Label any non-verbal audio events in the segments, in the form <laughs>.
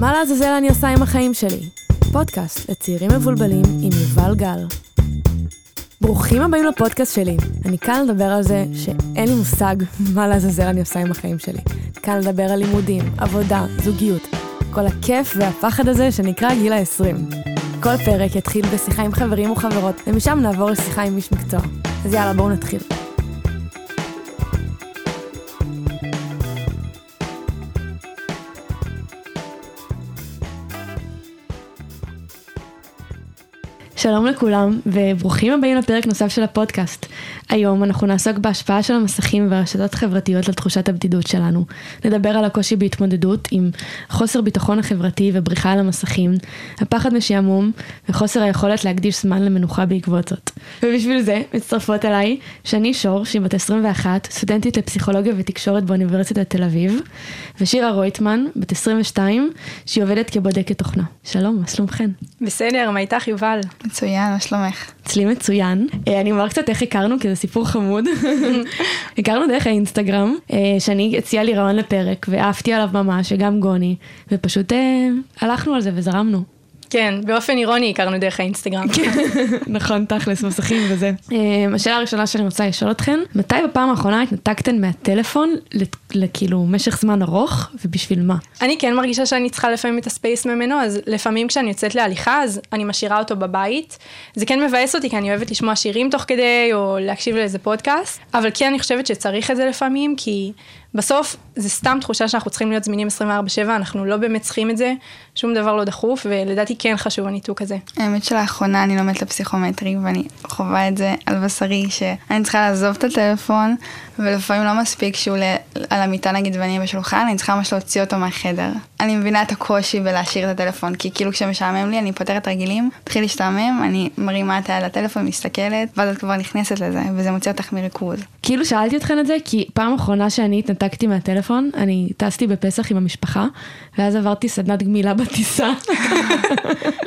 מה לעזאזל אני עושה עם החיים שלי? פודקאסט לצעירים מבולבלים עם יובל גל. ברוכים הבאים לפודקאסט שלי. אני כאן לדבר על זה שאין לי מושג מה לעזאזל אני עושה עם החיים שלי. כאן לדבר על לימודים, עבודה, זוגיות. כל הכיף והפחד הזה שנקרא גיל ה-20. כל פרק יתחיל בשיחה עם חברים וחברות, ומשם נעבור לשיחה עם איש מקצוע. אז יאללה, בואו נתחיל. שלום לכולם, וברוכים הבאים לפרק נוסף של הפודקאסט. היום אנחנו נעסוק בהשפעה של המסכים והרשתות החברתיות על תחושת הבדידות שלנו. נדבר על הקושי בהתמודדות עם חוסר ביטחון החברתי ובריחה על המסכים, הפחד משעמום וחוסר היכולת להקדיש זמן למנוחה בעקבות זאת. ובשביל זה מצטרפות אליי שני שור, שהיא בת 21, סטודנטית לפסיכולוגיה ותקשורת באוניברסיטת תל אביב, ושירה רויטמן, בת 22, שהיא עובדת כבודקת תוכנה. שלום, מה שלומכן? בסדר, מה איתך יובל? מצוין, מה שלומך? אצלי מצוין. אה, אני אומר קצת איך הכרנו, כי זה סיפור חמוד. <laughs> הכרנו דרך האינסטגרם, אה, שאני הציעה לי רעיון לפרק, ועפתי עליו ממש, וגם גוני, ופשוט אה, הלכנו על זה וזרמנו. כן, באופן אירוני הכרנו דרך האינסטגרם. <laughs> נכון, תכלס, מסכים וזה. אה, השאלה הראשונה שאני רוצה לשאול אתכן, מתי בפעם האחרונה התנתקתן מהטלפון לכאילו משך זמן ארוך, ובשביל מה? אני כן מרגישה שאני צריכה לפעמים את הספייס ממנו, אז לפעמים כשאני יוצאת להליכה, אז אני משאירה אותו בבית. זה כן מבאס אותי, כי אני אוהבת לשמוע שירים תוך כדי, או להקשיב לאיזה פודקאסט, אבל כן אני חושבת שצריך את זה לפעמים, כי בסוף זה סתם תחושה שאנחנו צריכים להיות זמינים 24/7, אנחנו לא באמת צריכים את זה, שום דבר לא דחוף, ולדעתי כן חשוב הניתוק הזה. האמת שלאחרונה אני לומדת לפסיכומטרי, ואני חווה את זה על בשרי, שאני צריכה לעזוב את הטלפון, ולפעמים לא מספיק שהוא על המיטה נגיד ואני אהיה בשולחן, אני צריכה ממש להוציא אותו מהחדר. אני מבינה את הקושי בלהשאיר את הטלפון, כי כאילו כשמשעמם לי אני פותרת רגילים, מתחיל להשתעמם, אני מרימה את היד לטלפון, מסתכלת, ואז את כבר נכנסת לזה, וזה מוציא אותך מריכוז. כאילו שאלתי אתכן את זה, כי פעם אחרונה שאני התנתקתי מהטלפון, אני טסתי בפסח עם המשפחה, ואז עברתי סדנת גמילה בטיסה.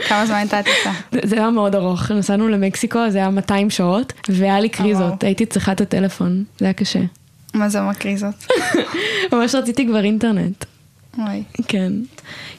כמה זמן הייתה הטיסה? זה היה מאוד ארוך, נסענו למקסיקו, זה היה 200 שעות, והיה לי קריזות, הייתי צריכה את הטלפון, זה היה קשה. מה זה אומר קריזות? <laughs> ממש רציתי כבר אינטרנט. אוי. כן.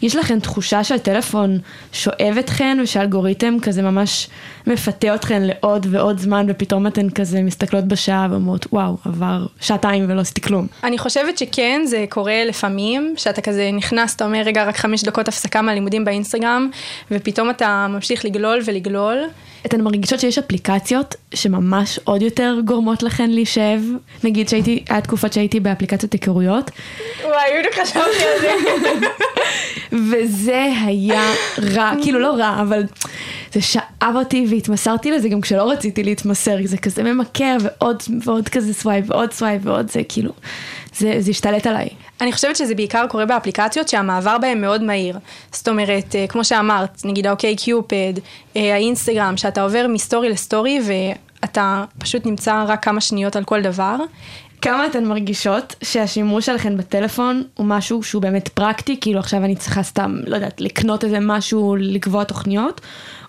יש לכם תחושה שהטלפון שואב אתכן ושהאלגוריתם כזה ממש מפתה אתכן לעוד ועוד זמן ופתאום אתן כזה מסתכלות בשעה ואומרות וואו עבר שעתיים ולא עשיתי כלום. אני חושבת שכן זה קורה לפעמים שאתה כזה נכנס אתה אומר רגע רק חמש דקות הפסקה מהלימודים באינסטגרם ופתאום אתה ממשיך לגלול ולגלול. אתן מרגישות שיש אפליקציות שממש עוד יותר גורמות לכן להישאב? נגיד שהייתי, היה תקופות שהייתי באפליקציות היכרויות. וואי, בדיוק חשבתי על זה. <laughs> וזה היה רע, כאילו לא רע, אבל זה שאב אותי והתמסרתי לזה גם כשלא רציתי להתמסר, זה כזה ממכר ועוד ועוד כזה swipe ועוד swipe ועוד זה כאילו, זה, זה השתלט עליי. אני חושבת שזה בעיקר קורה באפליקציות שהמעבר בהן מאוד מהיר. זאת אומרת, אה, כמו שאמרת, נגיד האוקיי קיופד, אה, האינסטגרם, שאתה עובר מסטורי לסטורי ואתה פשוט נמצא רק כמה שניות על כל דבר. כמה אתן מרגישות שהשימוש שלכן בטלפון הוא משהו שהוא באמת פרקטי, כאילו עכשיו אני צריכה סתם, לא יודעת, לקנות איזה משהו, לקבוע תוכניות,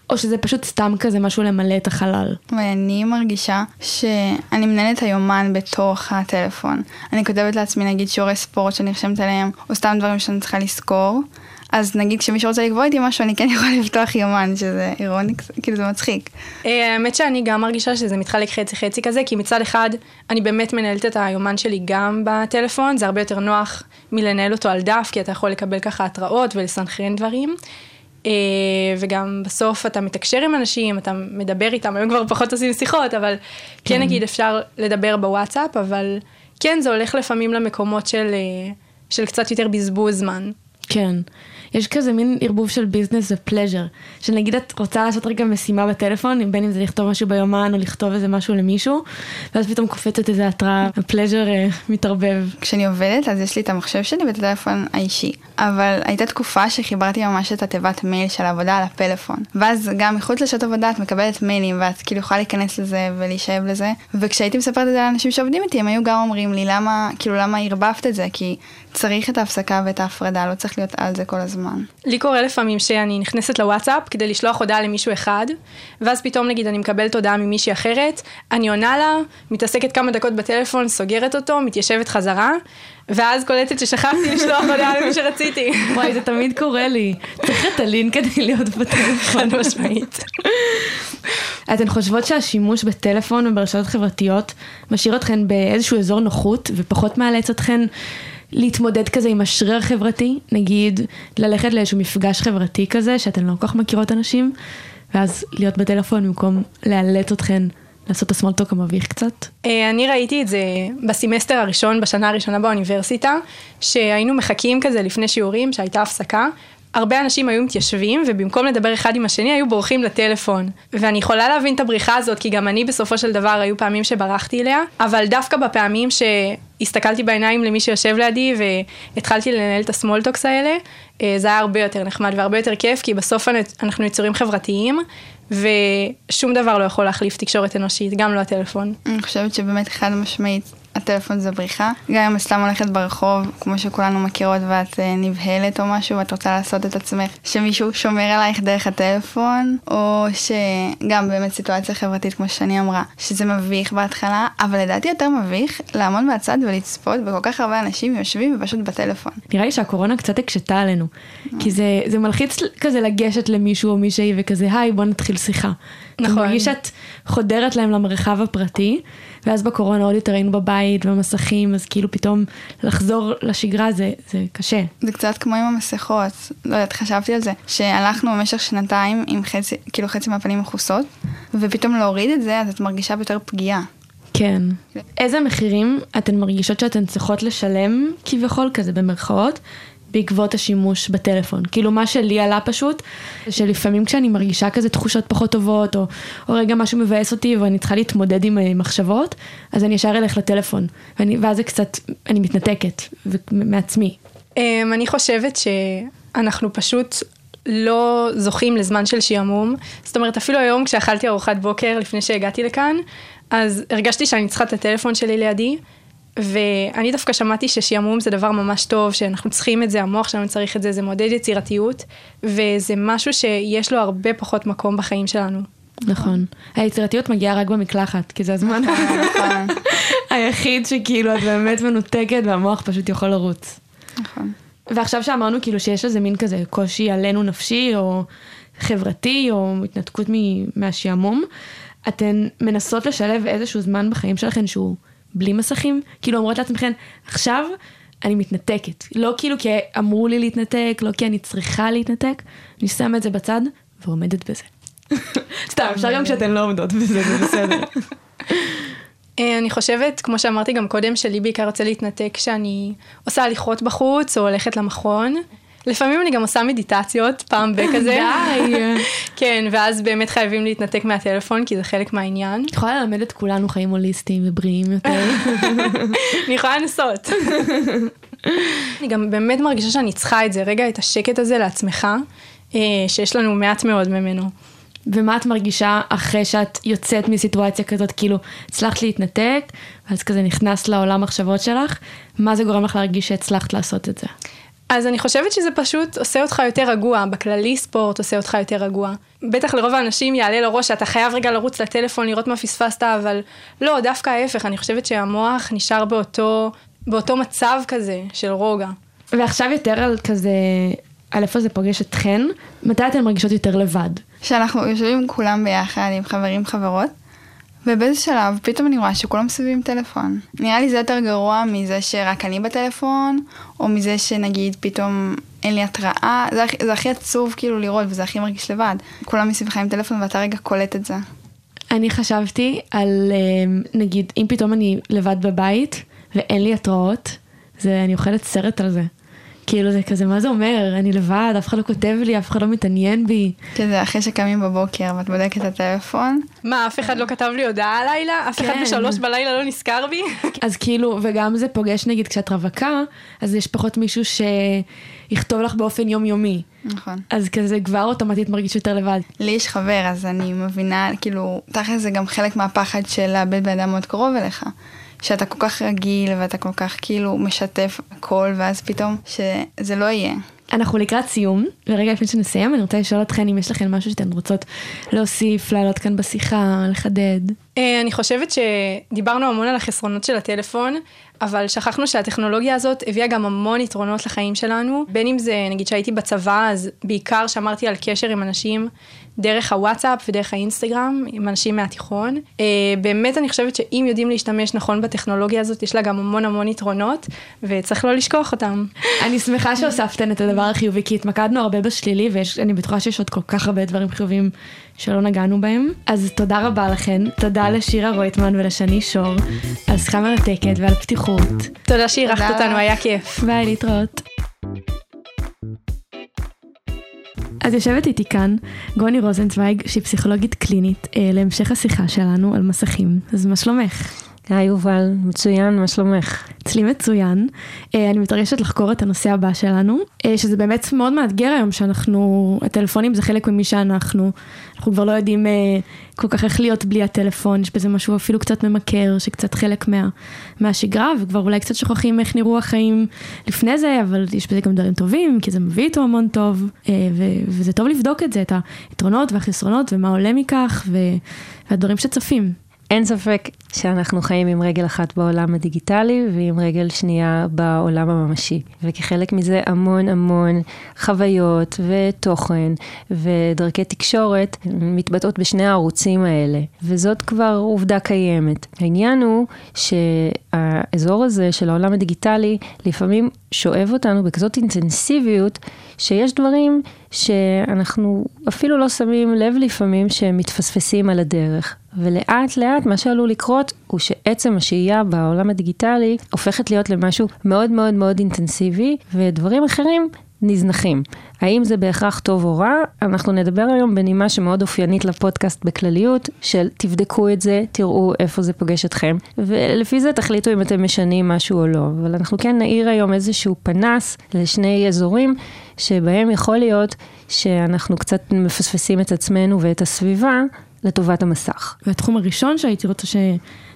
או שזה פשוט סתם כזה משהו למלא את החלל? ואני מרגישה שאני מנהלת היומן בתוך הטלפון. אני כותבת לעצמי נגיד שיעורי ספורט שנרשמת עליהם, או סתם דברים שאני צריכה לזכור. אז נגיד כשמישהו רוצה לקבוע איתי משהו, אני כן <laughs> יכולה לפתוח יומן, שזה אירוני, כאילו זה מצחיק. אה, האמת שאני גם מרגישה שזה מתחלק חצי חצי כזה, כי מצד אחד, אני באמת מנהלת את היומן שלי גם בטלפון, זה הרבה יותר נוח מלנהל אותו על דף, כי אתה יכול לקבל ככה התראות ולסנכרן דברים. אה, וגם בסוף אתה מתקשר עם אנשים, אתה מדבר איתם, היום כבר פחות עושים שיחות, אבל כן, כן נגיד אפשר לדבר בוואטסאפ, אבל כן, זה הולך לפעמים למקומות של, אה, של קצת יותר בזבוז זמן. כן. יש כזה מין ערבוב של business ו pleasure. שנגיד את רוצה לעשות רגע משימה בטלפון, בין אם זה לכתוב משהו ביומן או לכתוב איזה משהו למישהו, ואז פתאום קופצת איזה התראה, ה pleasure אה, מתערבב. כשאני עובדת אז יש לי את המחשב שלי ואת הטלפון האישי. אבל הייתה תקופה שחיברתי ממש את התיבת מייל של העבודה על הפלאפון. ואז גם מחוץ לשעות עבודה את מקבלת מיילים ואת כאילו יכולה להיכנס לזה ולהישאב לזה. וכשהייתי מספרת את זה לאנשים שעובדים איתי הם היו גם אומרים לי למה, כאילו למה ערבבת את זה? כי צריך את ההפסקה ואת ההפרדה, לא צריך להיות על זה כל הזמן. לי קורה לפעמים שאני נכנסת לוואטסאפ כדי לשלוח הודעה למישהו אחד, ואז פתאום נגיד אני מקבלת הודעה ממישהי אחרת, אני עונה לה, מתעסקת כמה דקות בטלפון, סוגרת אותו, מתיישבת חזרה, ואז קולטת ששכחתי לשלוח הודעה למי שרציתי. <laughs> וואי, זה תמיד קורה לי. צריך את הלין כדי להיות בטלפון. חד משמעית. אתן חושבות שהשימוש בטלפון וברשתות חברתיות משאיר אתכן באיזשהו אזור נוחות ופחות מאלץ אתכן להתמודד כזה עם השריר חברתי? נגיד, ללכת לאיזשהו מפגש חברתי כזה, שאתן לא כל כך מכירות אנשים, ואז להיות בטלפון במקום לאלץ אתכן לעשות את הסמולטוק המביך קצת? אה, אני ראיתי את זה בסמסטר הראשון, בשנה הראשונה באוניברסיטה, שהיינו מחכים כזה לפני שיעורים, שהייתה הפסקה. הרבה אנשים היו מתיישבים, ובמקום לדבר אחד עם השני, היו בורחים לטלפון. ואני יכולה להבין את הבריחה הזאת, כי גם אני בסופו של דבר, היו פעמים שברחתי אליה, אבל דווקא בפעמים שהסתכלתי בעיניים למי שיושב לידי, והתחלתי לנהל את הסמולטוקס האלה, אה, זה היה הרבה יותר נחמד והרבה יותר כיף, כי בסוף אנחנו יצורים חברתיים, ושום דבר לא יכול להחליף תקשורת אנושית, גם לא הטלפון. אני חושבת שבאמת חד משמעית הטלפון זה בריחה. גם אם את סתם הולכת ברחוב, כמו שכולנו מכירות, ואת אה, נבהלת או משהו, ואת רוצה לעשות את עצמך, שמישהו שומר עלייך דרך הטלפון, או שגם באמת סיטואציה חברתית, כמו שאני אמרה, שזה מביך בהתחלה, אבל לדעתי יותר מביך לעמוד מהצד ולצפות וכל כך הרבה אנשים יושבים ופשוט בטלפון. נראה לי שהקורונה קצת הקשתה עלינו, כי זה, זה מלחיץ כזה לגשת למישהו או מישהי וכזה, היי, בוא נתחיל שיחה. נכון. מרגיש שאת חודרת להם למרחב הפרטי, ואז בקורונה עוד יותר היינו בבית במסכים, אז כאילו פתאום לחזור לשגרה זה, זה קשה. זה קצת כמו עם המסכות, לא יודעת, חשבתי על זה, שהלכנו במשך שנתיים עם חצי, כאילו חצי מהפנים מכוסות, ופתאום להוריד את זה, אז את מרגישה ביותר פגיעה. כן. איזה מחירים אתן מרגישות שאתן צריכות לשלם, כביכול כזה במרכאות, בעקבות השימוש בטלפון. כאילו מה שלי עלה פשוט, שלפעמים כשאני מרגישה כזה תחושות פחות טובות, או, או רגע משהו מבאס אותי ואני צריכה להתמודד עם אה, מחשבות, אז אני ישר אלך לטלפון, ואני, ואז זה קצת, אני מתנתקת מעצמי. אמ, אני חושבת שאנחנו פשוט לא זוכים לזמן של שעמום. זאת אומרת, אפילו היום כשאכלתי ארוחת בוקר לפני שהגעתי לכאן, אז הרגשתי שאני צריכה את הטלפון שלי לידי. ואני דווקא שמעתי ששעמום זה דבר ממש טוב, שאנחנו צריכים את זה, המוח שלנו צריך את זה, זה מודד יצירתיות, וזה משהו שיש לו הרבה פחות מקום בחיים שלנו. נכון. היצירתיות מגיעה רק במקלחת, כי זה הזמן נכון, <laughs> נכון. היחיד שכאילו את באמת מנותקת והמוח פשוט יכול לרוץ. נכון. ועכשיו שאמרנו כאילו שיש איזה מין כזה קושי עלינו נפשי או חברתי או התנתקות מהשעמום, אתן מנסות לשלב איזשהו זמן בחיים שלכם שהוא בלי מסכים, כאילו אומרות לעצמכם, עכשיו אני מתנתקת. לא כאילו כי אמרו לי להתנתק, לא כי אני צריכה להתנתק, אני שמה את זה בצד ועומדת בזה. <laughs> סתם, אפשר גם כשאתן לא עומדות בזה, זה בסדר. <laughs> אה, אני חושבת, כמו שאמרתי גם קודם, שלי בעיקר רוצה להתנתק כשאני עושה הליכות בחוץ או הולכת למכון. לפעמים אני גם עושה מדיטציות, פעם בכזה. <laughs> די. כן, ואז באמת חייבים להתנתק מהטלפון, כי זה חלק מהעניין. את יכולה ללמד את כולנו חיים הוליסטיים ובריאים יותר. <laughs> אני יכולה לנסות. אני גם באמת מרגישה שאני צריכה את זה, רגע, את השקט הזה לעצמך, אה, שיש לנו מעט מאוד ממנו. ומה את מרגישה אחרי שאת יוצאת מסיטואציה כזאת, כאילו הצלחת להתנתק, ואז כזה נכנס לעולם מחשבות שלך, מה זה גורם לך להרגיש שהצלחת לעשות את זה? אז אני חושבת שזה פשוט עושה אותך יותר רגוע, בכללי ספורט עושה אותך יותר רגוע. בטח לרוב האנשים יעלה לראש שאתה חייב רגע לרוץ לטלפון, לראות מה פספסת, אבל לא, דווקא ההפך, אני חושבת שהמוח נשאר באותו, באותו מצב כזה של רוגע. ועכשיו יותר על כזה, על איפה זה פוגש אתכן, מתי אתן מרגישות יותר לבד? שאנחנו יושבים כולם ביחד עם חברים חברות, ובאיזה שלב פתאום אני רואה שכולם סביבים טלפון. נראה לי זה יותר גרוע מזה שרק אני בטלפון, או מזה שנגיד פתאום אין לי התראה, זה, זה הכי עצוב כאילו לראות וזה הכי מרגיש לבד. כולם מסביבך עם טלפון ואתה רגע קולט את זה. אני חשבתי על אמ, נגיד אם פתאום אני לבד בבית ואין לי התראות, זה, אני אוכלת סרט על זה. כאילו זה כזה, מה זה אומר? אני לבד, אף אחד לא כותב לי, אף אחד לא מתעניין בי. כן, זה אחרי שקמים בבוקר ואת בודקת את הטלפון. מה, אף אחד לא כתב לי הודעה הלילה? אף אחד כן. בשלוש בלילה לא נזכר בי? <laughs> אז כאילו, וגם זה פוגש נגיד כשאת רווקה, אז יש פחות מישהו שיכתוב לך באופן יומיומי. נכון. אז כזה כבר אוטומטית מרגיש יותר לבד. לי יש חבר, אז אני מבינה, כאילו, תכל'ס זה גם חלק מהפחד של לאבד בן אדם מאוד קרוב אליך. שאתה כל כך רגיל ואתה כל כך כאילו משתף הכל ואז פתאום שזה לא יהיה. אנחנו לקראת סיום, ורגע לפני שנסיים אני רוצה לשאול אתכן אם יש לכם משהו שאתן רוצות להוסיף, לעלות כאן בשיחה, לחדד. אה, אני חושבת שדיברנו המון על החסרונות של הטלפון, אבל שכחנו שהטכנולוגיה הזאת הביאה גם המון יתרונות לחיים שלנו, בין אם זה, נגיד שהייתי בצבא, אז בעיקר שמרתי על קשר עם אנשים דרך הוואטסאפ ודרך האינסטגרם, עם אנשים מהתיכון. אה, באמת אני חושבת שאם יודעים להשתמש נכון בטכנולוגיה הזאת, יש לה גם המון המון יתרונות, וצריך לא לשכוח אותם. אני שמחה שהוספתן את הדבר החיובי, כי התמקדנו הרבה בשלילי, ואני בטוחה שיש עוד כל כך הרבה דברים חיוביים שלא נגענו בהם. אז תודה רבה לכן, תודה לשירה רויטמן ולשני שור, על שיחה מרתקת ועל פתיחות. תודה שאירחת אותנו, היה כיף. ביי, להתראות. אז יושבת איתי כאן גוני רוזנצוויג, שהיא פסיכולוגית קלינית, אה, להמשך השיחה שלנו על מסכים. אז מה שלומך? היי יובל, מצוין, מה שלומך? אצלי מצוין. אה, אני מתרגשת לחקור את הנושא הבא שלנו, אה, שזה באמת מאוד מאתגר היום שאנחנו, הטלפונים זה חלק ממי שאנחנו, אנחנו כבר לא יודעים אה, כל כך איך להיות בלי הטלפון, יש בזה משהו אפילו קצת ממכר, שקצת חלק מה, מהשגרה, וכבר אולי קצת שוכחים איך נראו החיים לפני זה, אבל יש בזה גם דברים טובים, כי זה מביא איתו המון טוב, ו- וזה טוב לבדוק את זה, את היתרונות והחסרונות ומה עולה מכך, והדברים שצפים. אין ספק שאנחנו חיים עם רגל אחת בעולם הדיגיטלי ועם רגל שנייה בעולם הממשי. וכחלק מזה המון המון חוויות ותוכן ודרכי תקשורת מתבטאות בשני הערוצים האלה. וזאת כבר עובדה קיימת. העניין הוא שהאזור הזה של העולם הדיגיטלי לפעמים שואב אותנו בכזאת אינטנסיביות שיש דברים שאנחנו אפילו לא שמים לב לפעמים שהם מתפספסים על הדרך. ולאט לאט מה שעלול לקרות הוא שעצם השהייה בעולם הדיגיטלי הופכת להיות למשהו מאוד מאוד מאוד אינטנסיבי, ודברים אחרים נזנחים. האם זה בהכרח טוב או רע? אנחנו נדבר היום בנימה שמאוד אופיינית לפודקאסט בכלליות, של תבדקו את זה, תראו איפה זה פוגש אתכם, ולפי זה תחליטו אם אתם משנים משהו או לא. אבל אנחנו כן נעיר היום איזשהו פנס לשני אזורים, שבהם יכול להיות שאנחנו קצת מפספסים את עצמנו ואת הסביבה. לטובת המסך. והתחום הראשון שהייתי רוצה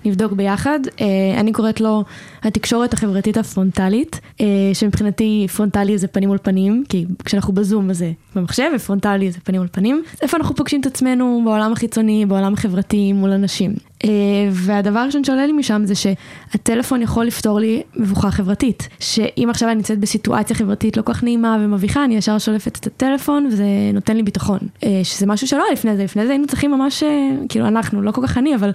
שנבדוק ביחד, אה, אני קוראת לו התקשורת החברתית הפרונטלית, אה, שמבחינתי פרונטלי זה פנים מול פנים, כי כשאנחנו בזום אז זה במחשב, ופרונטלי זה פנים מול פנים. איפה אנחנו פוגשים את עצמנו בעולם החיצוני, בעולם החברתי, מול אנשים. אה, והדבר הראשון שעולה לי משם זה שהטלפון יכול לפתור לי מבוכה חברתית. שאם עכשיו אני נמצאת בסיטואציה חברתית לא כל כך נעימה ומביכה, אני ישר שולפת את הטלפון וזה נותן לי ביטחון. שזה משהו שלא היה לפני זה, לפני זה היינו צריכים ממש, כאילו אנחנו, לא כל כך אני, אבל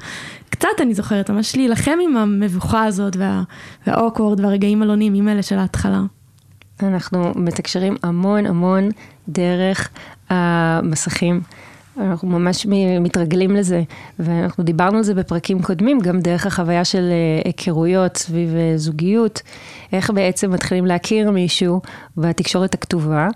קצת אני זוכרת, ממש להילחם עם המבוכה הזאת וה, והאוקוורד והרגעים הלא נעימים האלה של ההתחלה. אנחנו מתקשרים המון המון דרך המסכים. אנחנו ממש מתרגלים לזה, ואנחנו דיברנו על זה בפרקים קודמים, גם דרך החוויה של אה, היכרויות סביב אה, זוגיות, איך בעצם מתחילים להכיר מישהו בתקשורת הכתובה,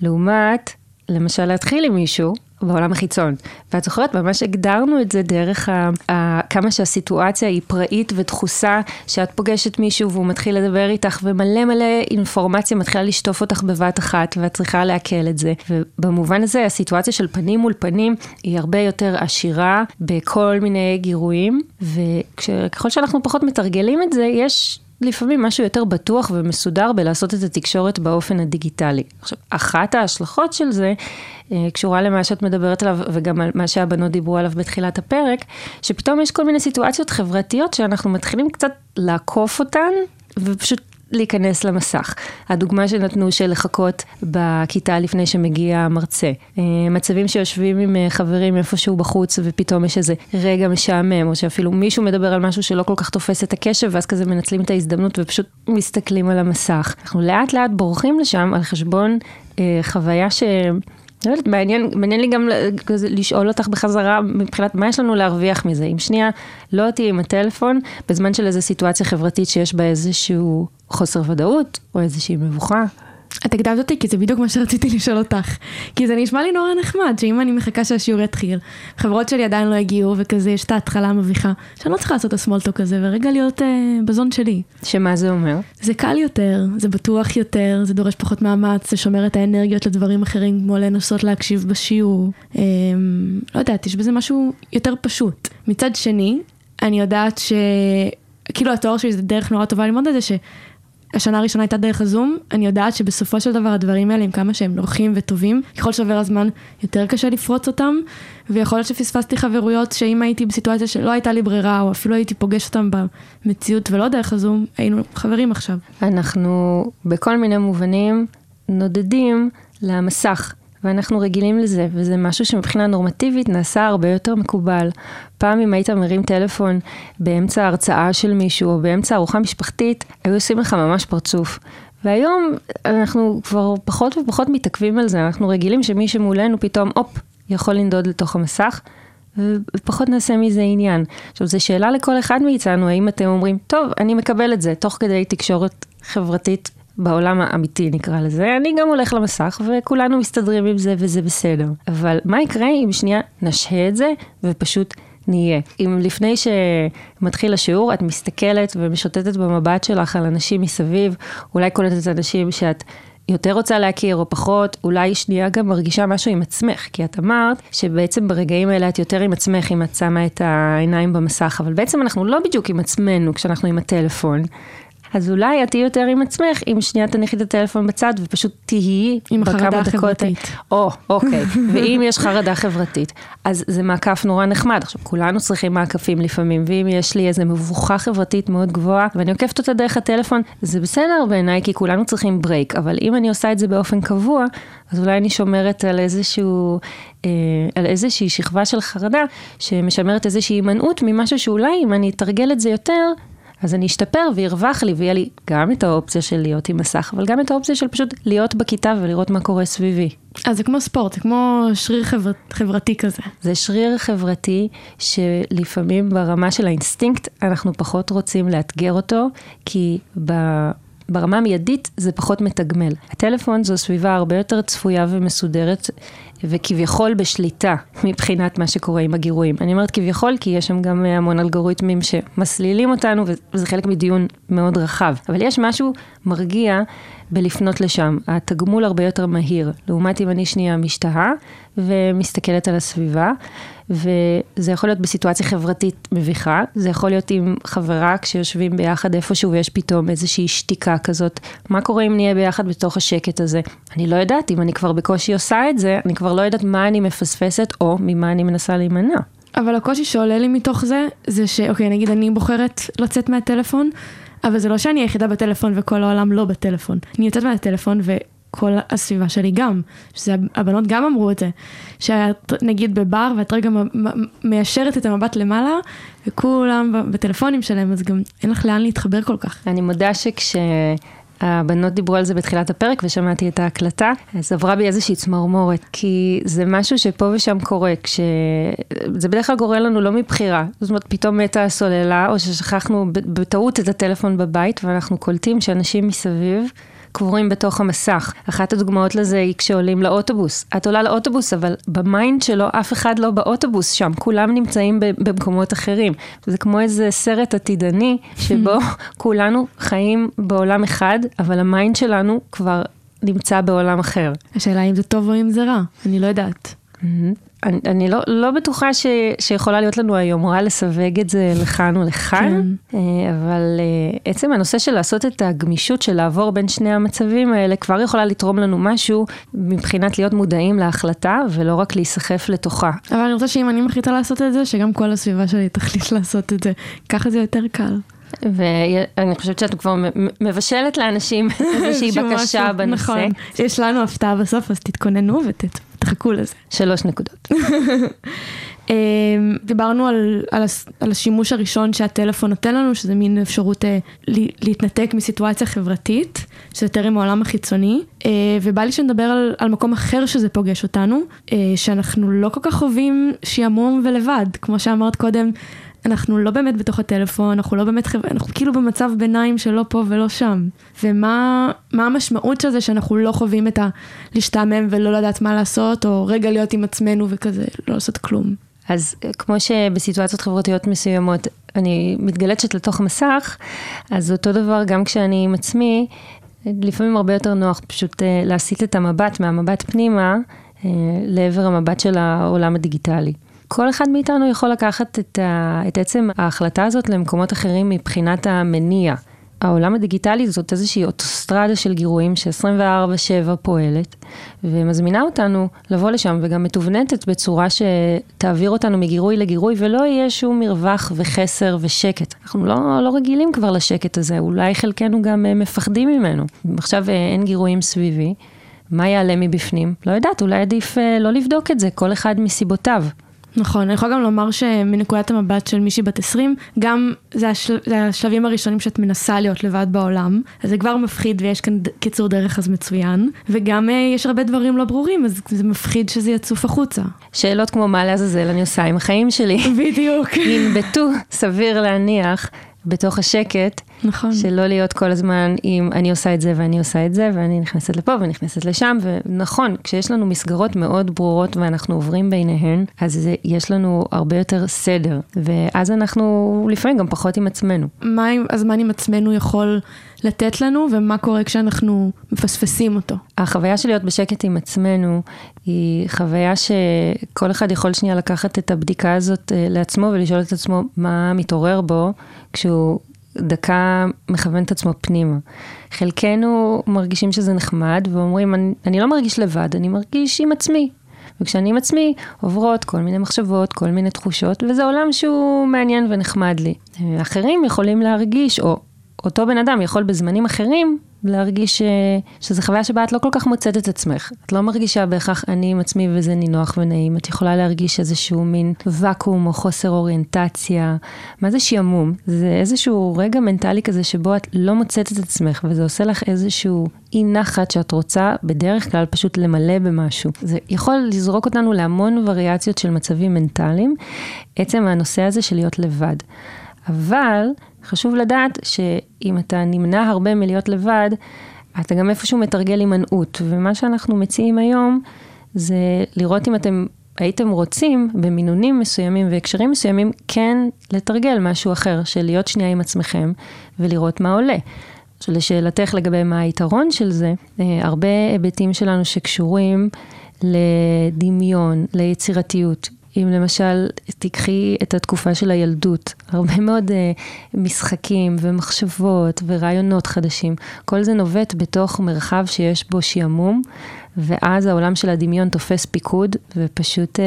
לעומת, למשל להתחיל עם מישהו בעולם החיצון. ואת זוכרת, ממש הגדרנו את זה דרך ה, ה, כמה שהסיטואציה היא פראית ודחוסה, שאת פוגשת מישהו והוא מתחיל לדבר איתך, ומלא מלא אינפורמציה מתחילה לשטוף אותך בבת אחת, ואת צריכה לעכל את זה. ובמובן הזה, הסיטואציה של פנים מול פנים היא הרבה יותר עשירה בכל מיני גירויים, וככל שאנחנו פחות מתרגלים את זה, יש לפעמים משהו יותר בטוח ומסודר בלעשות את התקשורת באופן הדיגיטלי. עכשיו, אחת ההשלכות של זה אה, קשורה למה שאת מדברת עליו וגם על מה שהבנות דיברו עליו בתחילת הפרק, שפתאום יש כל מיני סיטואציות חברתיות שאנחנו מתחילים קצת לעקוף אותן ופשוט להיכנס למסך. הדוגמה שנתנו של לחכות בכיתה לפני שמגיע המרצה. אה, מצבים שיושבים עם אה, חברים איפשהו בחוץ ופתאום יש איזה רגע משעמם, או שאפילו מישהו מדבר על משהו שלא כל כך תופס את הקשב, ואז כזה מנצלים את ההזדמנות ופשוט מסתכלים על המסך. אנחנו לאט לאט בורחים לשם על חשבון אה, חוויה ש... לא יודעת, מעניין, מעניין לי גם לשאול אותך בחזרה מבחינת מה יש לנו להרוויח מזה. אם שנייה לא תהיי עם הטלפון בזמן של איזו סיטואציה חברתית שיש בה איזשהו חוסר ודאות או איזושהי מבוכה. את הקדמת אותי כי זה בדיוק מה שרציתי לשאול אותך. כי זה נשמע לי נורא נחמד, שאם אני מחכה שהשיעור יתחיל, חברות שלי עדיין לא הגיעו, וכזה יש את ההתחלה המביכה, שאני לא צריכה לעשות את הסמולטוק הזה, ורגע להיות אה, בזון שלי. שמה זה אומר? זה קל יותר, זה בטוח יותר, זה דורש פחות מאמץ, זה שומר את האנרגיות לדברים אחרים, כמו לנסות להקשיב בשיעור. אה, לא יודעת, יש בזה משהו יותר פשוט. מצד שני, אני יודעת ש... כאילו התואר שלי זה דרך נורא טובה ללמוד את זה, ש... השנה הראשונה הייתה דרך הזום, אני יודעת שבסופו של דבר הדברים האלה, עם כמה שהם נוחים וטובים, ככל שעובר הזמן יותר קשה לפרוץ אותם, ויכול להיות שפספסתי חברויות שאם הייתי בסיטואציה שלא הייתה לי ברירה, או אפילו הייתי פוגש אותם במציאות ולא דרך הזום, היינו חברים עכשיו. אנחנו בכל מיני מובנים נודדים למסך. ואנחנו רגילים לזה, וזה משהו שמבחינה נורמטיבית נעשה הרבה יותר מקובל. פעם אם היית מרים טלפון באמצע ההרצאה של מישהו, או באמצע ארוחה משפחתית, היו עושים לך ממש פרצוף. והיום אנחנו כבר פחות ופחות מתעכבים על זה, אנחנו רגילים שמי שמולנו פתאום, הופ, יכול לנדוד לתוך המסך. ופחות נעשה מזה עניין. עכשיו, זו שאלה לכל אחד מאיתנו, האם אתם אומרים, טוב, אני מקבל את זה, תוך כדי תקשורת חברתית בעולם האמיתי נקרא לזה, אני גם הולך למסך וכולנו מסתדרים עם זה וזה בסדר. אבל מה יקרה אם שנייה נשהה את זה ופשוט נהיה. אם לפני שמתחיל השיעור את מסתכלת ומשוטטת במבט שלך על אנשים מסביב, אולי קולטת אנשים שאת יותר רוצה להכיר או פחות, אולי שנייה גם מרגישה משהו עם עצמך, כי את אמרת שבעצם ברגעים האלה את יותר עם עצמך אם את שמה את העיניים במסך, אבל בעצם אנחנו לא בדיוק עם עצמנו כשאנחנו עם הטלפון. אז אולי את תהיי יותר עם עצמך, אם שנייה תניחי את הטלפון בצד ופשוט תהיי עם חרדה חברתית. או, אוקיי. <laughs> ואם יש חרדה חברתית, אז זה מעקף נורא נחמד. עכשיו, כולנו צריכים מעקפים לפעמים, ואם יש לי איזו מבוכה חברתית מאוד גבוהה, ואני עוקפת אותה דרך הטלפון, זה בסדר בעיניי, כי כולנו צריכים ברייק. אבל אם אני עושה את זה באופן קבוע, אז אולי אני שומרת על איזשהו, אה, על איזושהי שכבה של חרדה, שמשמרת איזושהי הימנעות ממשהו שאולי אם אני אתרגל את זה יותר, אז אני אשתפר וירווח לי ויהיה לי גם את האופציה של להיות עם מסך, אבל גם את האופציה של פשוט להיות בכיתה ולראות מה קורה סביבי. אז זה כמו ספורט, זה כמו שריר חבר... חברתי כזה. זה שריר חברתי שלפעמים ברמה של האינסטינקט אנחנו פחות רוצים לאתגר אותו, כי ב... ברמה המיידית זה פחות מתגמל. הטלפון זו סביבה הרבה יותר צפויה ומסודרת וכביכול בשליטה מבחינת מה שקורה עם הגירויים. אני אומרת כביכול כי יש שם גם המון אלגוריתמים שמסלילים אותנו וזה חלק מדיון מאוד רחב. אבל יש משהו מרגיע בלפנות לשם. התגמול הרבה יותר מהיר. לעומת אם אני שנייה משתהה ומסתכלת על הסביבה. וזה יכול להיות בסיטואציה חברתית מביכה, זה יכול להיות עם חברה כשיושבים ביחד איפשהו ויש פתאום איזושהי שתיקה כזאת, מה קורה אם נהיה ביחד בתוך השקט הזה? אני לא יודעת, אם אני כבר בקושי עושה את זה, אני כבר לא יודעת מה אני מפספסת או ממה אני מנסה להימנע. אבל הקושי שעולה לי מתוך זה, זה שאוקיי, נגיד אני בוחרת לצאת מהטלפון, אבל זה לא שאני היחידה בטלפון וכל העולם לא בטלפון. אני יוצאת מהטלפון ו... כל הסביבה שלי גם, שזה הבנות גם אמרו את זה, שאת נגיד בבר ואת רגע מיישרת את המבט למעלה וכולם בטלפונים שלהם, אז גם אין לך לאן להתחבר כל כך. אני מודה שכש... הבנות דיברו על זה בתחילת הפרק ושמעתי את ההקלטה, אז עברה בי איזושהי צמרמורת, כי זה משהו שפה ושם קורה, כש... זה בדרך כלל קורה לנו לא מבחירה, זאת אומרת פתאום מתה הסוללה, או ששכחנו בטעות את הטלפון בבית, ואנחנו קולטים שאנשים מסביב קבורים בתוך המסך. אחת הדוגמאות לזה היא כשעולים לאוטובוס. את עולה לאוטובוס, אבל ב mind שלו אף אחד לא באוטובוס שם, כולם נמצאים במקומות אחרים. זה כמו איזה סרט עתידני, שבו <laughs> כולנו חיים בעולם אחד, אבל ה mind שלנו כבר נמצא בעולם אחר. השאלה אם זה טוב או אם זה רע, אני לא יודעת. אני, אני לא, לא בטוחה ש, שיכולה להיות לנו היומרה לסווג את זה לכאן או לכאן, כן. אה, אבל אה, עצם הנושא של לעשות את הגמישות של לעבור בין שני המצבים האלה כבר יכולה לתרום לנו משהו מבחינת להיות מודעים להחלטה ולא רק להיסחף לתוכה. אבל אני רוצה שאם אני מחליטה לעשות את זה, שגם כל הסביבה שלי תחליט <laughs> לעשות את זה, ככה זה יותר קל. ואני חושבת שאת כבר מבשלת לאנשים <laughs> איזושהי בקשה בנושא. נכון, יש לנו הפתעה בסוף, אז תתכוננו ותחכו לזה. שלוש נקודות. <laughs> אמ, דיברנו על, על, על השימוש הראשון שהטלפון נותן לנו, שזה מין אפשרות אה, להתנתק מסיטואציה חברתית, שזה יותר עם העולם החיצוני, אה, ובא לי שנדבר על, על מקום אחר שזה פוגש אותנו, אה, שאנחנו לא כל כך חווים שעמום ולבד, כמו שאמרת קודם. אנחנו לא באמת בתוך הטלפון, אנחנו לא באמת חבר'ה, אנחנו כאילו במצב ביניים שלא פה ולא שם. ומה המשמעות של זה שאנחנו לא חווים את הלהשתעמם ולא לדעת מה לעשות, או רגע להיות עם עצמנו וכזה, לא לעשות כלום. אז כמו שבסיטואציות חברתיות מסוימות אני מתגלצת לתוך מסך, אז אותו דבר גם כשאני עם עצמי, לפעמים הרבה יותר נוח פשוט אה, להסיט את המבט מהמבט פנימה אה, לעבר המבט של העולם הדיגיטלי. כל אחד מאיתנו יכול לקחת את, ה, את עצם ההחלטה הזאת למקומות אחרים מבחינת המניע. העולם הדיגיטלי זאת איזושהי אוטוסטרדה של גירויים ש-24/7 פועלת, ומזמינה אותנו לבוא לשם, וגם מתובנתת בצורה שתעביר אותנו מגירוי לגירוי, ולא יהיה שום מרווח וחסר ושקט. אנחנו לא, לא רגילים כבר לשקט הזה, אולי חלקנו גם אה, מפחדים ממנו. עכשיו אה, אין גירויים סביבי, מה יעלה מבפנים? לא יודעת, אולי עדיף אה, לא לבדוק את זה, כל אחד מסיבותיו. נכון, אני יכולה גם לומר שמנקודת המבט של מישהי בת 20, גם זה, השל... זה השלבים הראשונים שאת מנסה להיות לבד בעולם, אז זה כבר מפחיד ויש כאן קיצור דרך אז מצוין, וגם אה, יש הרבה דברים לא ברורים, אז זה מפחיד שזה יצוף החוצה. שאלות כמו מה לעזאזל אני עושה עם החיים שלי. בדיוק. <laughs> ינבטו, סביר להניח, בתוך השקט, נכון. שלא להיות כל הזמן עם אני עושה את זה ואני עושה את זה ואני נכנסת לפה ונכנסת לשם, ונכון, כשיש לנו מסגרות מאוד ברורות ואנחנו עוברים ביניהן, אז זה, יש לנו הרבה יותר סדר, ואז אנחנו לפעמים גם פחות עם עצמנו. מה הזמן עם עצמנו יכול לתת לנו, ומה קורה כשאנחנו מפספסים אותו? החוויה של להיות בשקט עם עצמנו, היא חוויה שכל אחד יכול שנייה לקחת את הבדיקה הזאת אה, לעצמו ולשאול את עצמו מה מתעורר בו כשהוא דקה מכוון את עצמו פנימה. חלקנו מרגישים שזה נחמד ואומרים, אני, אני לא מרגיש לבד, אני מרגיש עם עצמי. וכשאני עם עצמי עוברות כל מיני מחשבות, כל מיני תחושות, וזה עולם שהוא מעניין ונחמד לי. אחרים יכולים להרגיש, או אותו בן אדם יכול בזמנים אחרים להרגיש ש... שזו חוויה שבה את לא כל כך מוצאת את עצמך. את לא מרגישה בהכרח אני עם עצמי וזה נינוח ונעים. את יכולה להרגיש איזשהו מין ואקום או חוסר אוריינטציה. מה זה שעמום? זה איזשהו רגע מנטלי כזה שבו את לא מוצאת את עצמך, וזה עושה לך איזשהו אי נחת שאת רוצה בדרך כלל פשוט למלא במשהו. זה יכול לזרוק אותנו להמון וריאציות של מצבים מנטליים, עצם הנושא הזה של להיות לבד. אבל חשוב לדעת שאם אתה נמנע הרבה מלהיות לבד, אתה גם איפשהו מתרגל הימנעות. ומה שאנחנו מציעים היום זה לראות אם אתם הייתם רוצים במינונים מסוימים והקשרים מסוימים כן לתרגל משהו אחר, של להיות שנייה עם עצמכם ולראות מה עולה. לשאלתך לגבי מה היתרון של זה, אה, הרבה היבטים שלנו שקשורים לדמיון, ליצירתיות, אם למשל תיקחי את התקופה של הילדות, הרבה מאוד uh, משחקים ומחשבות ורעיונות חדשים, כל זה נובט בתוך מרחב שיש בו שעמום, ואז העולם של הדמיון תופס פיקוד ופשוט uh,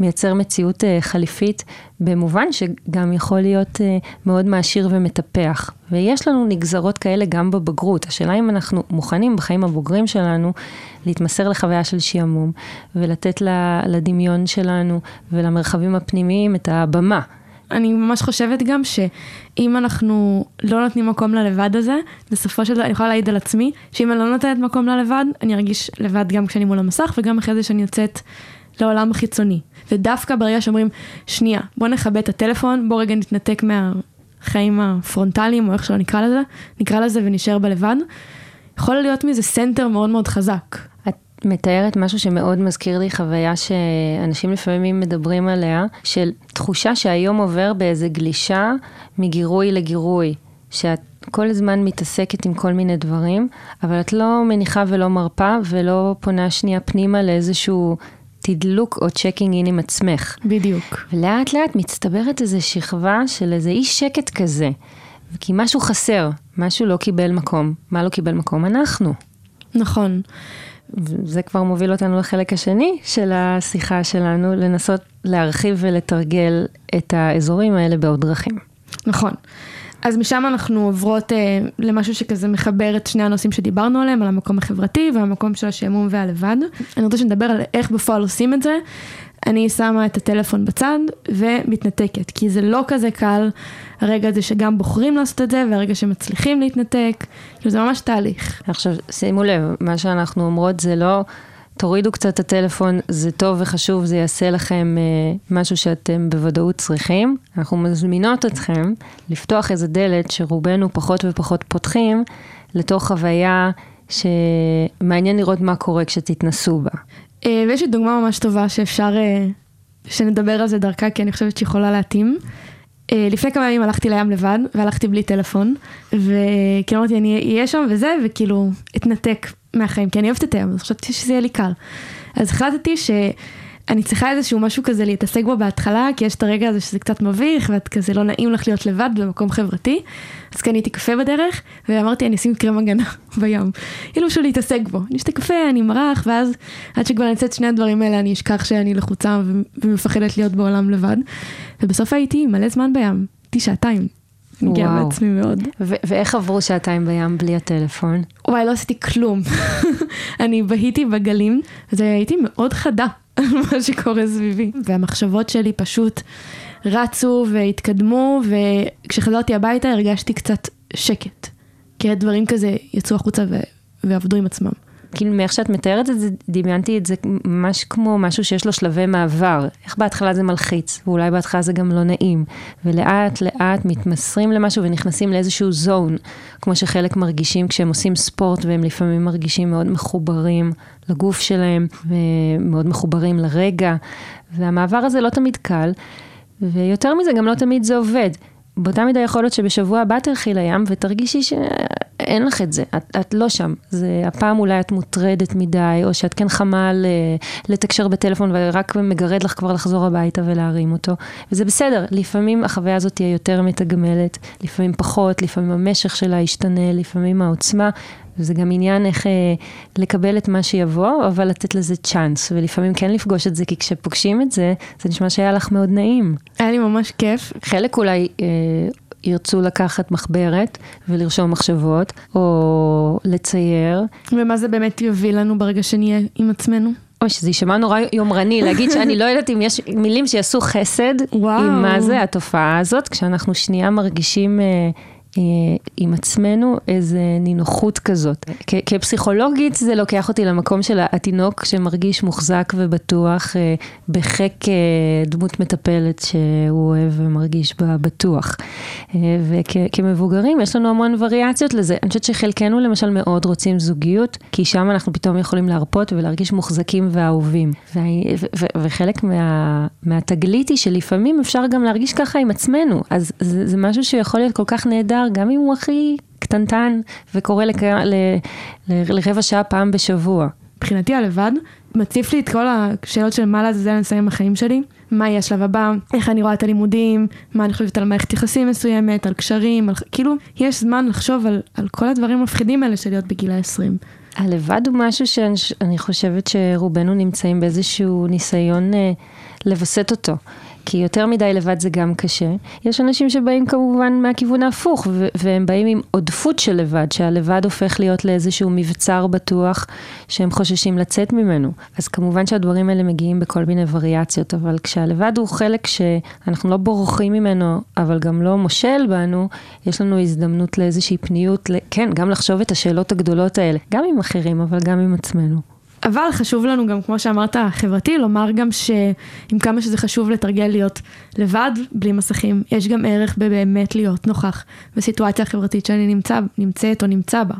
מייצר מציאות uh, חליפית, במובן שגם יכול להיות uh, מאוד מעשיר ומטפח. ויש לנו נגזרות כאלה גם בבגרות. השאלה אם אנחנו מוכנים בחיים הבוגרים שלנו להתמסר לחוויה של שעמום, ולתת לדמיון שלנו ולמרחבים הפנימיים את הבמה. אני ממש חושבת גם שאם אנחנו לא נותנים מקום ללבד הזה, בסופו של דבר, אני יכולה להעיד על עצמי, שאם אני לא נותנת מקום ללבד, אני ארגיש לבד גם כשאני מול המסך וגם אחרי זה שאני יוצאת לעולם החיצוני. ודווקא ברגע שאומרים, שנייה, בוא נכבה את הטלפון, בוא רגע נתנתק מהחיים הפרונטליים, או איך שלא נקרא לזה, נקרא לזה ונשאר בלבד, יכול להיות מזה סנטר מאוד מאוד חזק. מתארת משהו שמאוד מזכיר לי חוויה שאנשים לפעמים מדברים עליה, של תחושה שהיום עובר באיזה גלישה מגירוי לגירוי, שאת כל הזמן מתעסקת עם כל מיני דברים, אבל את לא מניחה ולא מרפה ולא פונה שנייה פנימה לאיזשהו תדלוק או checking in עם עצמך. בדיוק. ולאט לאט מצטברת איזו שכבה של איזה אי שקט כזה, כי משהו חסר, משהו לא קיבל מקום. מה לא קיבל מקום? אנחנו. נכון. זה כבר מוביל אותנו לחלק השני של השיחה שלנו, לנסות להרחיב ולתרגל את האזורים האלה בעוד דרכים. נכון. אז משם אנחנו עוברות אה, למשהו שכזה מחבר את שני הנושאים שדיברנו עליהם, על המקום החברתי והמקום של השעמום והלבד. אני רוצה שנדבר על איך בפועל עושים את זה. אני שמה את הטלפון בצד ומתנתקת, כי זה לא כזה קל הרגע הזה שגם בוחרים לעשות את זה והרגע שמצליחים להתנתק, כאילו זה ממש תהליך. עכשיו שימו לב, מה שאנחנו אומרות זה לא תורידו קצת את הטלפון, זה טוב וחשוב, זה יעשה לכם אה, משהו שאתם בוודאות צריכים. אנחנו מזמינות אתכם לפתוח איזה דלת שרובנו פחות ופחות פותחים לתוך חוויה שמעניין לראות מה קורה כשתתנסו בה. אה, ויש לי דוגמה ממש טובה שאפשר, אה, שנדבר על זה דרכה, כי אני חושבת שיכולה להתאים. אה, לפני כמה ימים הלכתי לים לבד, והלכתי בלי טלפון, וכאילו אמרתי, אני אהיה שם וזה, וכאילו, אתנתק מהחיים, כי אני אוהבת את הים, אז חשבתי שזה יהיה לי קל. אז החלטתי ש... אני צריכה איזשהו משהו כזה להתעסק בו בהתחלה, כי יש את הרגע הזה שזה קצת מביך, ואת כזה לא נעים לך להיות לבד במקום חברתי. אז קניתי קפה בדרך, ואמרתי אני אשים קרם הגנה <laughs> בים. כאילו בשביל להתעסק בו. אני אשתה קפה, אני מרח, ואז עד שכבר נצא את שני הדברים האלה, אני אשכח שאני לחוצה ומפחדת להיות בעולם לבד. ובסוף הייתי מלא זמן בים, הייתי שעתיים. אני גאה וואו. בעצמי מאוד. ו- ואיך עברו שעתיים בים בלי הטלפון? וואי, לא עשיתי כלום. <laughs> אני בהיתי בגלים, והייתי מאוד חדה על <laughs> מה שקורה סביבי. והמחשבות שלי פשוט רצו והתקדמו, וכשחזרתי הביתה הרגשתי קצת שקט. כי הדברים כזה יצאו החוצה ו- ועבדו עם עצמם. כאילו מאיך שאת מתארת את זה, דמיינתי את זה ממש כמו משהו שיש לו שלבי מעבר. איך בהתחלה זה מלחיץ, ואולי בהתחלה זה גם לא נעים. ולאט לאט מתמסרים למשהו ונכנסים לאיזשהו זון, כמו שחלק מרגישים כשהם עושים ספורט, והם לפעמים מרגישים מאוד מחוברים לגוף שלהם, ומאוד מחוברים לרגע. והמעבר הזה לא תמיד קל, ויותר מזה, גם לא תמיד זה עובד. באותה מידה יכול להיות שבשבוע הבא תלכי לים ותרגישי שאין לך את זה, את, את לא שם. זה, הפעם אולי את מוטרדת מדי, או שאת כן חמה ל, לתקשר בטלפון ורק מגרד לך כבר לחזור הביתה ולהרים אותו. וזה בסדר, לפעמים החוויה הזאת תהיה יותר מתגמלת, לפעמים פחות, לפעמים המשך שלה ישתנה, לפעמים העוצמה. וזה גם עניין איך אה, לקבל את מה שיבוא, אבל לתת לזה צ'אנס, ולפעמים כן לפגוש את זה, כי כשפוגשים את זה, זה נשמע שהיה לך מאוד נעים. היה לי ממש כיף. חלק אולי אה, ירצו לקחת מחברת ולרשום מחשבות, או לצייר, ומה זה באמת יוביל לנו ברגע שנהיה עם עצמנו? או שזה יישמע נורא יומרני, להגיד שאני לא יודעת אם יש מילים שיעשו חסד וואו. עם מה זה התופעה הזאת, כשאנחנו שנייה מרגישים... אה, עם עצמנו איזה נינוחות כזאת. כפסיכולוגית זה לוקח אותי למקום של התינוק שמרגיש מוחזק ובטוח אה, בחיק אה, דמות מטפלת שהוא אוהב ומרגיש בה בטוח. אה, וכמבוגרים יש לנו המון וריאציות לזה. אני חושבת שחלקנו למשל מאוד רוצים זוגיות, כי שם אנחנו פתאום יכולים להרפות ולהרגיש מוחזקים ואהובים. וחלק מה- מהתגלית היא שלפעמים אפשר גם להרגיש ככה עם עצמנו. אז זה, זה משהו שיכול להיות כל כך נהדר, גם אם הוא הכי קטנטן וקורה לק... ל... ל... לרבע שעה פעם בשבוע. מבחינתי הלבד מציף לי את כל השאלות של מה לעזאזל אני אעשה עם החיים שלי, מה יהיה השלב הבא, איך אני רואה את הלימודים, מה אני חושבת על מערכת יחסים מסוימת, על קשרים, על... כאילו, יש זמן לחשוב על, על כל הדברים המפחידים האלה של להיות בגיל ה-20. הלבד הוא משהו שאני אני חושבת שרובנו נמצאים באיזשהו ניסיון אה, לווסת אותו. כי יותר מדי לבד זה גם קשה. יש אנשים שבאים כמובן מהכיוון ההפוך, והם באים עם עודפות של לבד, שהלבד הופך להיות לאיזשהו מבצר בטוח שהם חוששים לצאת ממנו. אז כמובן שהדברים האלה מגיעים בכל מיני וריאציות, אבל כשהלבד הוא חלק שאנחנו לא בורחים ממנו, אבל גם לא מושל בנו, יש לנו הזדמנות לאיזושהי פניות, כן, גם לחשוב את השאלות הגדולות האלה, גם עם אחרים, אבל גם עם עצמנו. אבל חשוב לנו גם, כמו שאמרת, חברתי, לומר גם שעם כמה שזה חשוב לתרגל להיות לבד, בלי מסכים, יש גם ערך בבאמת להיות נוכח בסיטואציה החברתית שאני נמצא, נמצאת או נמצא בה.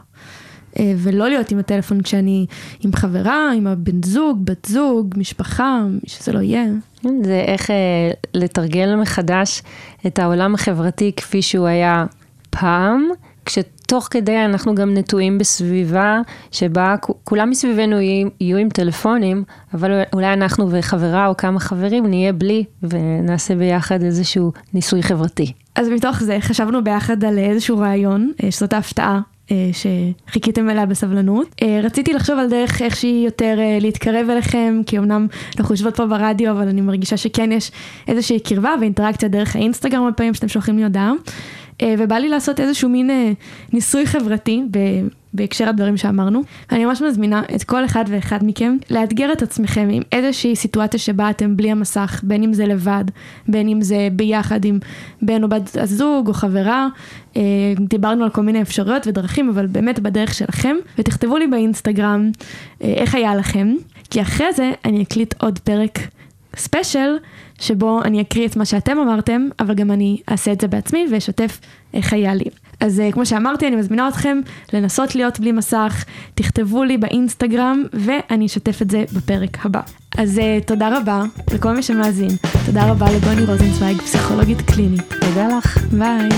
אה, ולא להיות עם הטלפון כשאני עם חברה, עם הבן זוג, בת זוג, משפחה, מי שזה לא יהיה. כן, זה איך אה, לתרגל מחדש את העולם החברתי כפי שהוא היה פעם, כשתוך כדי אנחנו גם נטועים בסביבה שבה כולם מסביבנו יהיו, עם טלפונים, אבל אולי אנחנו וחברה או כמה חברים נהיה בלי ונעשה ביחד איזשהו ניסוי חברתי. אז מתוך זה חשבנו ביחד על איזשהו רעיון, אה, שזאת ההפתעה. אה, שחיכיתם אליה בסבלנות. אה, רציתי לחשוב על דרך איך שהיא יותר להתקרב אליכם, כי אמנם אנחנו יושבות פה ברדיו, אבל אני מרגישה שכן יש איזושהי קרבה ואינטראקציה דרך האינסטגרם הפעמים שאתם שולחים לי הודעה. אה, ובא לי לעשות איזשהו מין אה, ניסוי חברתי בהקשר הדברים שאמרנו. אני ממש מזמינה את כל אחד ואחד מכם לאתגר את עצמכם עם איזושהי סיטואציה שבה אתם בלי המסך, בין אם זה לבד, בין אם זה ביחד עם בן או בת הזוג או חברה. אה, דיברנו על כל מיני אפשרויות ודרכים, אבל באמת בדרך שלכם, ותכתבו לי באינסטגרם איך היה לכם, כי אחרי זה אני אקליט עוד פרק special, שבו אני אקריא את מה שאתם אמרתם, אבל גם אני אעשה את זה בעצמי ואשתף איך היה לי. אז אה, כמו שאמרתי, אני מזמינה אתכם לנסות להיות בלי מסך, תכתבו לי באינסטגרם ואני אשתף את זה בפרק הבא. אז אה, תודה רבה לכל מי שמאזין, תודה רבה לבוני רוזנצוויג, פסיכולוגית קלינית. תודה לך. ביי.